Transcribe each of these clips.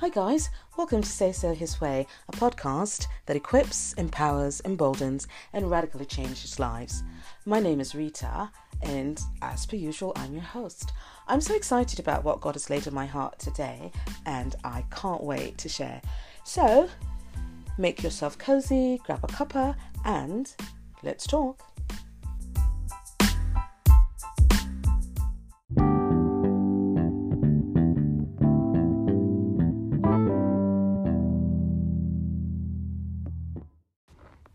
Hi, guys. Welcome to Say So His Way, a podcast that equips, empowers, emboldens, and radically changes lives. My name is Rita, and as per usual, I'm your host. I'm so excited about what God has laid on my heart today, and I can't wait to share. So, make yourself cozy, grab a cuppa, and let's talk.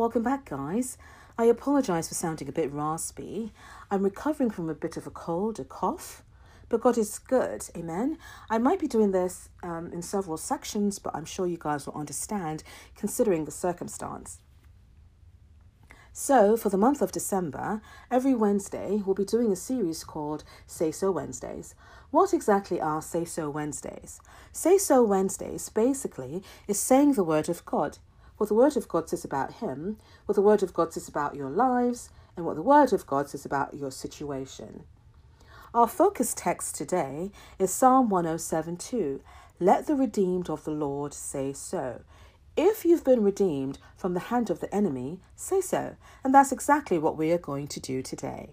Welcome back, guys. I apologize for sounding a bit raspy. I'm recovering from a bit of a cold, a cough, but God is good. Amen. I might be doing this um, in several sections, but I'm sure you guys will understand considering the circumstance. So, for the month of December, every Wednesday we'll be doing a series called Say So Wednesdays. What exactly are Say So Wednesdays? Say So Wednesdays basically is saying the Word of God what the Word of God says about Him, what the Word of God says about your lives, and what the Word of God says about your situation. Our focus text today is Psalm 107:2. Let the redeemed of the Lord say so. If you've been redeemed from the hand of the enemy, say so. And that's exactly what we are going to do today.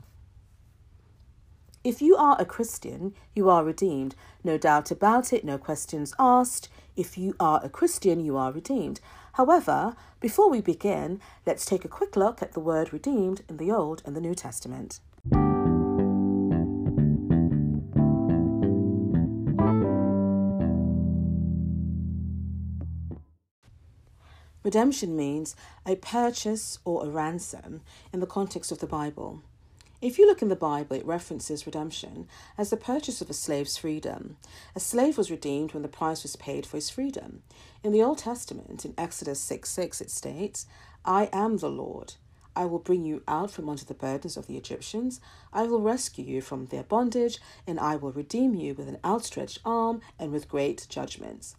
If you are a Christian, you are redeemed. No doubt about it, no questions asked. If you are a Christian, you are redeemed. However, before we begin, let's take a quick look at the word redeemed in the Old and the New Testament. Redemption means a purchase or a ransom in the context of the Bible. If you look in the Bible, it references redemption as the purchase of a slave's freedom. A slave was redeemed when the price was paid for his freedom. In the Old Testament, in Exodus 6 6, it states, I am the Lord. I will bring you out from under the burdens of the Egyptians. I will rescue you from their bondage, and I will redeem you with an outstretched arm and with great judgments.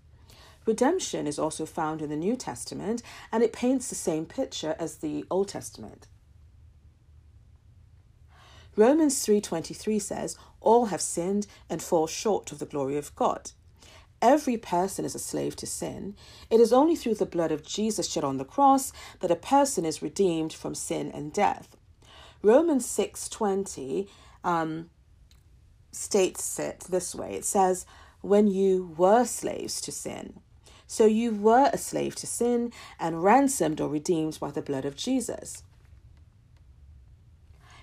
Redemption is also found in the New Testament, and it paints the same picture as the Old Testament. Romans 3:23 says, "All have sinned and fall short of the glory of God." Every person is a slave to sin. It is only through the blood of Jesus shed on the cross that a person is redeemed from sin and death. Romans 6:20 um, states it this way. It says, "When you were slaves to sin." So you were a slave to sin and ransomed or redeemed by the blood of Jesus.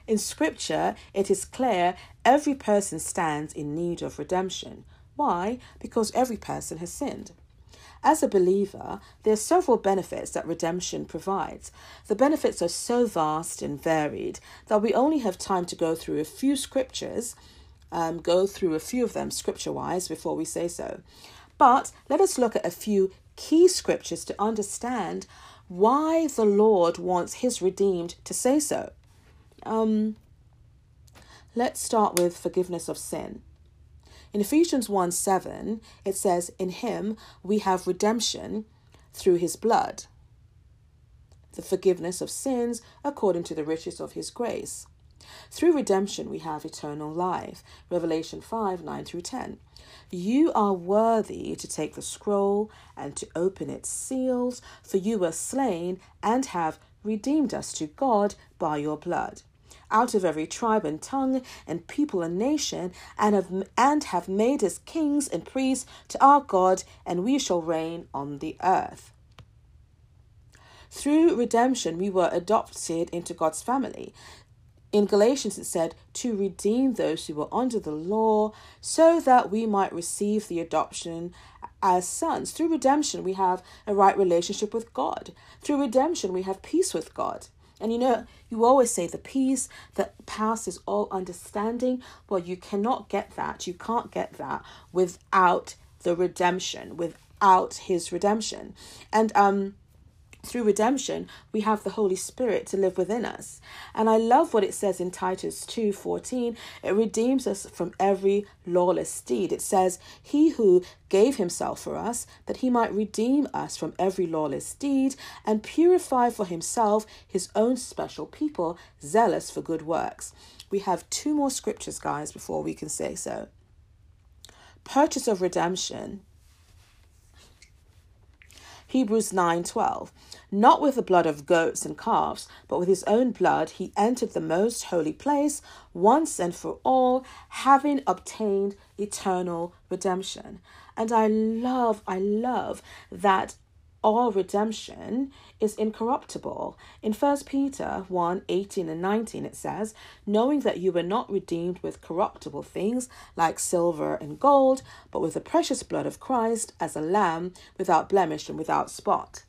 In Scripture, it is clear every person stands in need of redemption. Why? Because every person has sinned. As a believer, there are several benefits that redemption provides. The benefits are so vast and varied that we only have time to go through a few scriptures, um, go through a few of them scripture wise before we say so. But let us look at a few key scriptures to understand why the Lord wants his redeemed to say so. Um, let's start with forgiveness of sin. In Ephesians 1 7, it says, In him we have redemption through his blood, the forgiveness of sins according to the riches of his grace. Through redemption, we have eternal life. Revelation 5 9 through 10. You are worthy to take the scroll and to open its seals, for you were slain and have redeemed us to God by your blood out of every tribe and tongue and people and nation, and have, and have made us kings and priests to our God, and we shall reign on the earth. Through redemption, we were adopted into God's family. In Galatians, it said, to redeem those who were under the law, so that we might receive the adoption as sons. Through redemption, we have a right relationship with God. Through redemption, we have peace with God. And you know, you always say the peace that passes all understanding. Well, you cannot get that. You can't get that without the redemption, without his redemption. And um through redemption we have the holy spirit to live within us. And i love what it says in titus 2:14 it redeems us from every lawless deed. It says he who gave himself for us that he might redeem us from every lawless deed and purify for himself his own special people zealous for good works. We have two more scriptures guys before we can say so. Purchase of redemption Hebrews 9:12 Not with the blood of goats and calves, but with his own blood he entered the most holy place once and for all, having obtained eternal redemption. And I love, I love that all redemption is incorruptible. In 1 Peter 1 18 and 19, it says, Knowing that you were not redeemed with corruptible things like silver and gold, but with the precious blood of Christ as a lamb without blemish and without spot.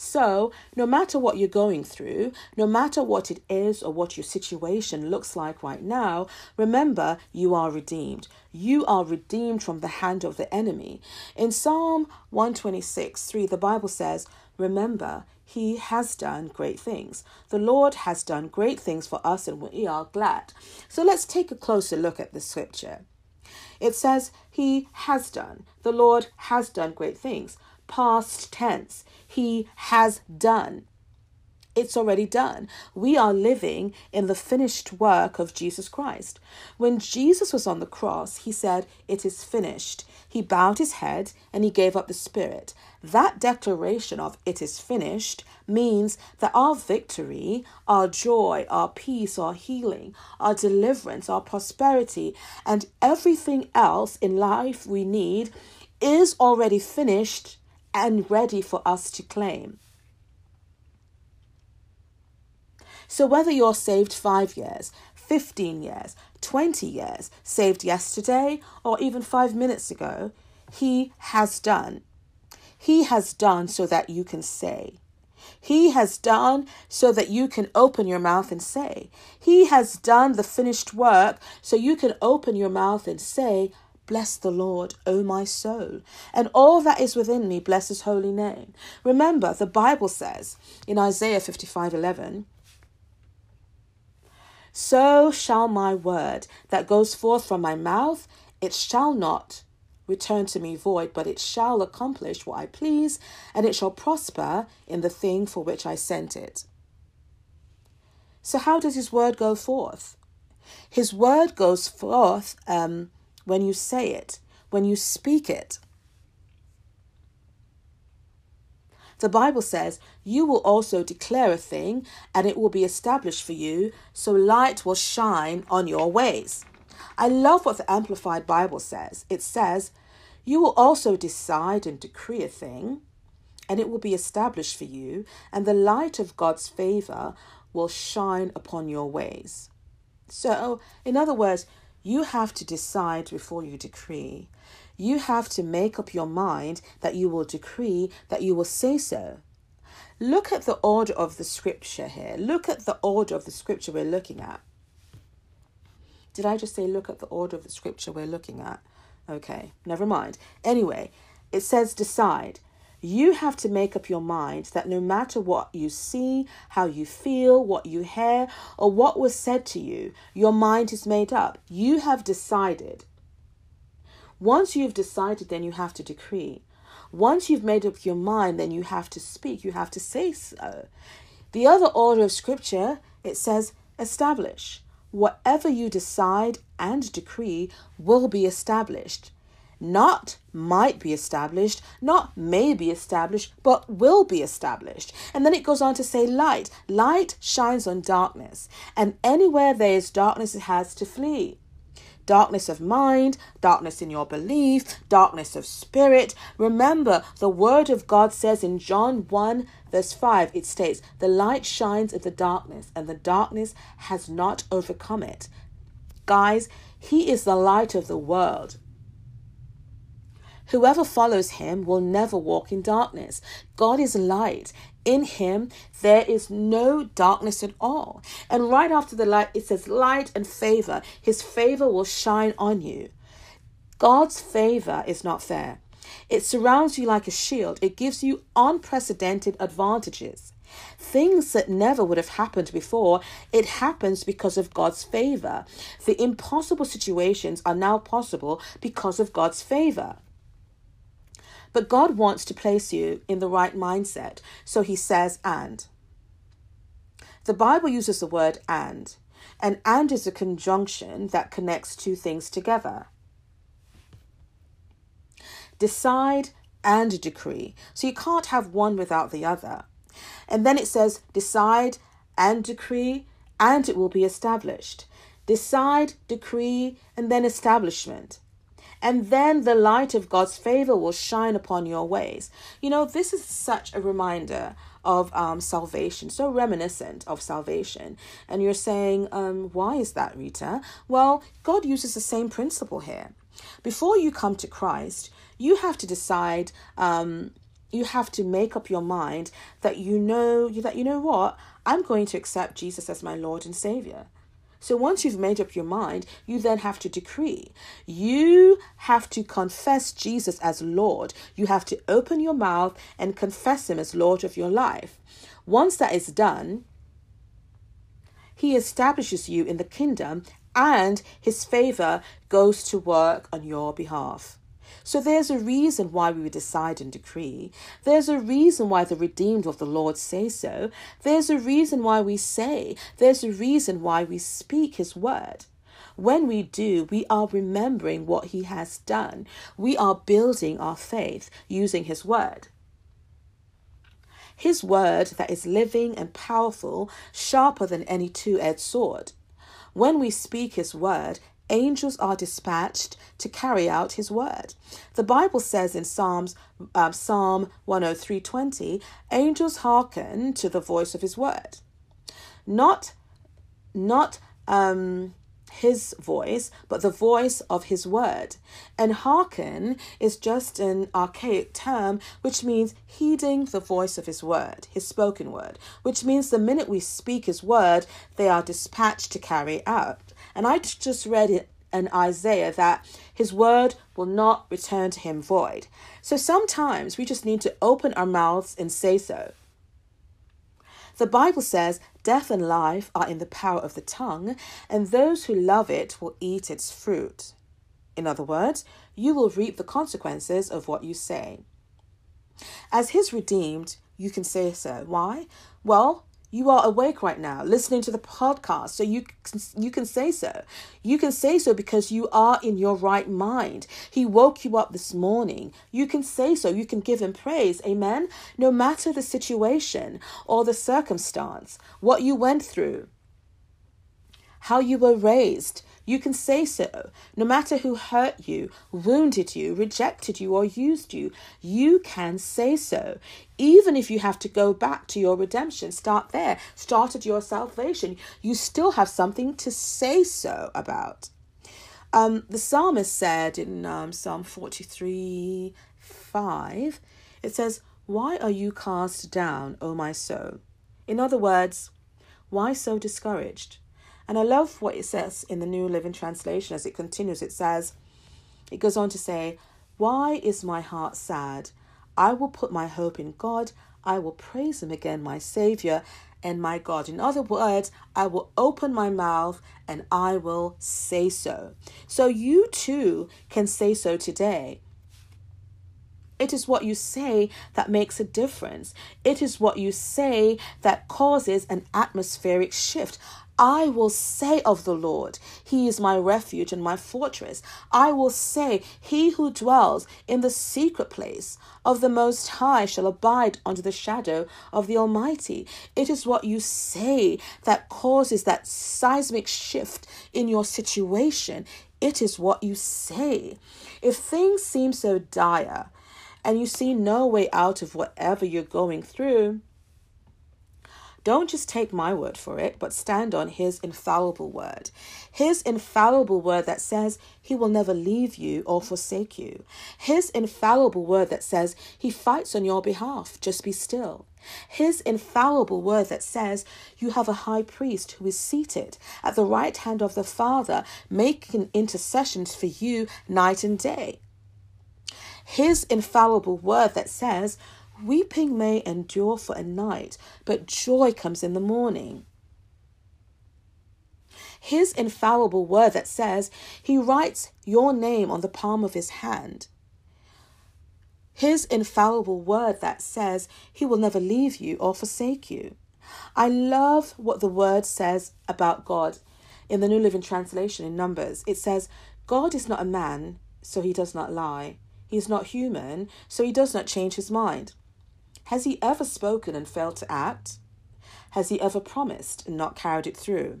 So, no matter what you're going through, no matter what it is or what your situation looks like right now, remember you are redeemed. You are redeemed from the hand of the enemy. In Psalm 126 3, the Bible says, Remember, he has done great things. The Lord has done great things for us, and we are glad. So let's take a closer look at the scripture. It says, He has done. The Lord has done great things. Past tense he has done. It's already done. We are living in the finished work of Jesus Christ. When Jesus was on the cross, he said, It is finished. He bowed his head and he gave up the spirit. That declaration of it is finished means that our victory, our joy, our peace, our healing, our deliverance, our prosperity, and everything else in life we need is already finished and ready for us to claim. So, whether you're saved five years, 15 years, 20 years, saved yesterday, or even five minutes ago, He has done. He has done so that you can say. He has done so that you can open your mouth and say. He has done the finished work so you can open your mouth and say, Bless the Lord, O my soul, and all that is within me, bless his holy name. Remember, the Bible says in Isaiah 55 11, So shall my word that goes forth from my mouth, it shall not return to me void, but it shall accomplish what I please, and it shall prosper in the thing for which I sent it. So, how does his word go forth? His word goes forth um, when you say it, when you speak it. The Bible says, You will also declare a thing, and it will be established for you, so light will shine on your ways. I love what the Amplified Bible says. It says, You will also decide and decree a thing, and it will be established for you, and the light of God's favor will shine upon your ways. So, in other words, you have to decide before you decree. You have to make up your mind that you will decree, that you will say so. Look at the order of the scripture here. Look at the order of the scripture we're looking at. Did I just say look at the order of the scripture we're looking at? Okay, never mind. Anyway, it says decide. You have to make up your mind that no matter what you see, how you feel, what you hear, or what was said to you, your mind is made up. You have decided. Once you've decided, then you have to decree. Once you've made up your mind, then you have to speak. You have to say so. The other order of scripture, it says, establish. Whatever you decide and decree will be established not might be established, not may be established, but will be established. And then it goes on to say light. Light shines on darkness, and anywhere there is darkness, it has to flee. Darkness of mind, darkness in your belief, darkness of spirit. Remember, the word of God says in John 1, verse 5, it states, The light shines in the darkness, and the darkness has not overcome it. Guys, He is the light of the world. Whoever follows him will never walk in darkness. God is light. In him, there is no darkness at all. And right after the light, it says, light and favor. His favor will shine on you. God's favor is not fair. It surrounds you like a shield, it gives you unprecedented advantages. Things that never would have happened before, it happens because of God's favor. The impossible situations are now possible because of God's favor. But God wants to place you in the right mindset. So he says, and. The Bible uses the word and, and and is a conjunction that connects two things together. Decide and decree. So you can't have one without the other. And then it says, decide and decree, and it will be established. Decide, decree, and then establishment. And then the light of God's favor will shine upon your ways. You know, this is such a reminder of um, salvation, so reminiscent of salvation. And you're saying, um, why is that, Rita? Well, God uses the same principle here. Before you come to Christ, you have to decide. Um, you have to make up your mind that you know that you know what I'm going to accept Jesus as my Lord and Savior. So once you've made up your mind, you then have to decree. You have to confess Jesus as Lord. You have to open your mouth and confess Him as Lord of your life. Once that is done, He establishes you in the kingdom and His favor goes to work on your behalf. So there's a reason why we would decide and decree. There's a reason why the redeemed of the Lord say so. There's a reason why we say. There's a reason why we speak His word. When we do, we are remembering what He has done. We are building our faith using His word. His word that is living and powerful, sharper than any two edged sword. When we speak His word, angels are dispatched to carry out his word. The Bible says in Psalms uh, Psalm 103:20, angels hearken to the voice of his word. Not not um his voice, but the voice of his word. And hearken is just an archaic term which means heeding the voice of his word, his spoken word, which means the minute we speak his word, they are dispatched to carry out. And I just read it in Isaiah that his word will not return to him void. So sometimes we just need to open our mouths and say so. The Bible says death and life are in the power of the tongue, and those who love it will eat its fruit. In other words, you will reap the consequences of what you say. As his redeemed, you can say so. Why? Well, you are awake right now listening to the podcast so you you can say so. You can say so because you are in your right mind. He woke you up this morning. You can say so. You can give him praise. Amen? No matter the situation or the circumstance what you went through how you were raised you can say so. No matter who hurt you, wounded you, rejected you, or used you, you can say so. Even if you have to go back to your redemption, start there, start at your salvation, you still have something to say so about. Um, the psalmist said in um, Psalm 43 5, it says, Why are you cast down, O my soul? In other words, why so discouraged? And I love what it says in the New Living Translation as it continues. It says, it goes on to say, Why is my heart sad? I will put my hope in God. I will praise Him again, my Savior and my God. In other words, I will open my mouth and I will say so. So you too can say so today. It is what you say that makes a difference. It is what you say that causes an atmospheric shift. I will say of the Lord, He is my refuge and my fortress. I will say, He who dwells in the secret place of the Most High shall abide under the shadow of the Almighty. It is what you say that causes that seismic shift in your situation. It is what you say. If things seem so dire and you see no way out of whatever you're going through, don't just take my word for it, but stand on His infallible word. His infallible word that says He will never leave you or forsake you. His infallible word that says He fights on your behalf. Just be still. His infallible word that says you have a high priest who is seated at the right hand of the Father, making intercessions for you night and day. His infallible word that says Weeping may endure for a night, but joy comes in the morning. His infallible word that says he writes your name on the palm of his hand. His infallible word that says he will never leave you or forsake you. I love what the word says about God in the New Living Translation in Numbers. It says, God is not a man, so he does not lie. He is not human, so he does not change his mind. Has he ever spoken and failed to act? Has he ever promised and not carried it through?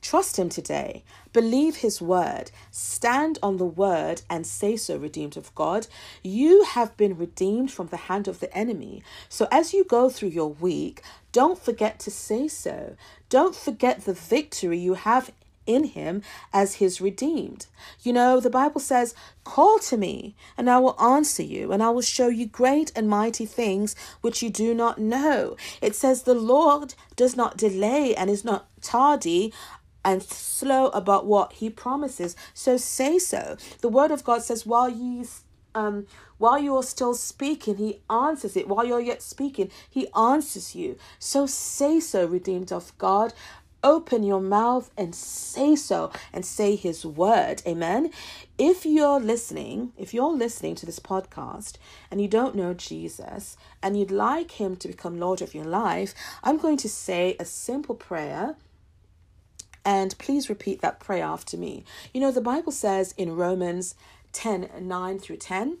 Trust him today. Believe his word. Stand on the word and say so, redeemed of God. You have been redeemed from the hand of the enemy. So as you go through your week, don't forget to say so. Don't forget the victory you have in him as his redeemed. You know, the Bible says, Call to me, and I will answer you, and I will show you great and mighty things which you do not know. It says, The Lord does not delay and is not tardy and slow about what he promises. So say so. The word of God says, While you um while you're still speaking, he answers it. While you're yet speaking, he answers you. So say so, redeemed of God. Open your mouth and say so and say his word. Amen. If you're listening, if you're listening to this podcast and you don't know Jesus and you'd like him to become Lord of your life, I'm going to say a simple prayer. And please repeat that prayer after me. You know, the Bible says in Romans 10 9 through 10,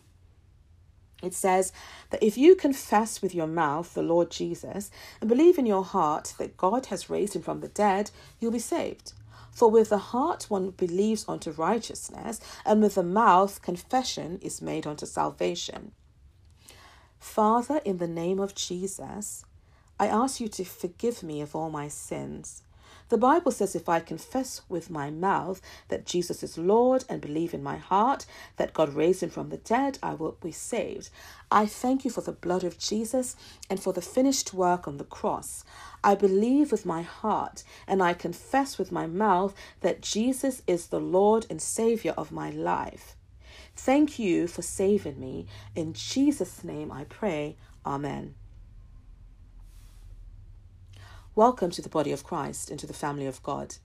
it says that if you confess with your mouth the Lord Jesus and believe in your heart that God has raised him from the dead, you'll be saved. For with the heart one believes unto righteousness, and with the mouth confession is made unto salvation. Father, in the name of Jesus, I ask you to forgive me of all my sins. The Bible says if I confess with my mouth that Jesus is Lord and believe in my heart that God raised him from the dead, I will be saved. I thank you for the blood of Jesus and for the finished work on the cross. I believe with my heart and I confess with my mouth that Jesus is the Lord and Savior of my life. Thank you for saving me. In Jesus' name I pray. Amen. Welcome to the body of Christ and to the family of God.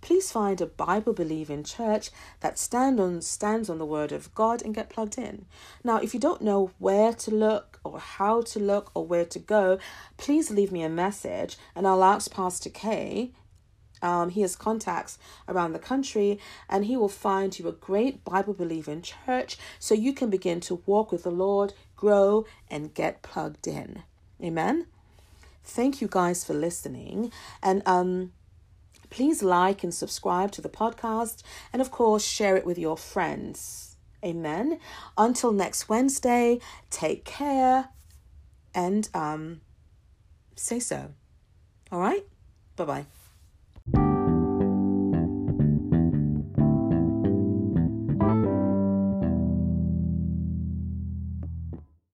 Please find a Bible believing church that stand on stands on the word of God and get plugged in. Now, if you don't know where to look or how to look or where to go, please leave me a message and I'll ask Pastor K um, he has contacts around the country and he will find you a great Bible believing church so you can begin to walk with the Lord, grow, and get plugged in. Amen. Thank you guys for listening. And um, please like and subscribe to the podcast. And of course, share it with your friends. Amen. Until next Wednesday, take care and um, say so. All right? Bye bye.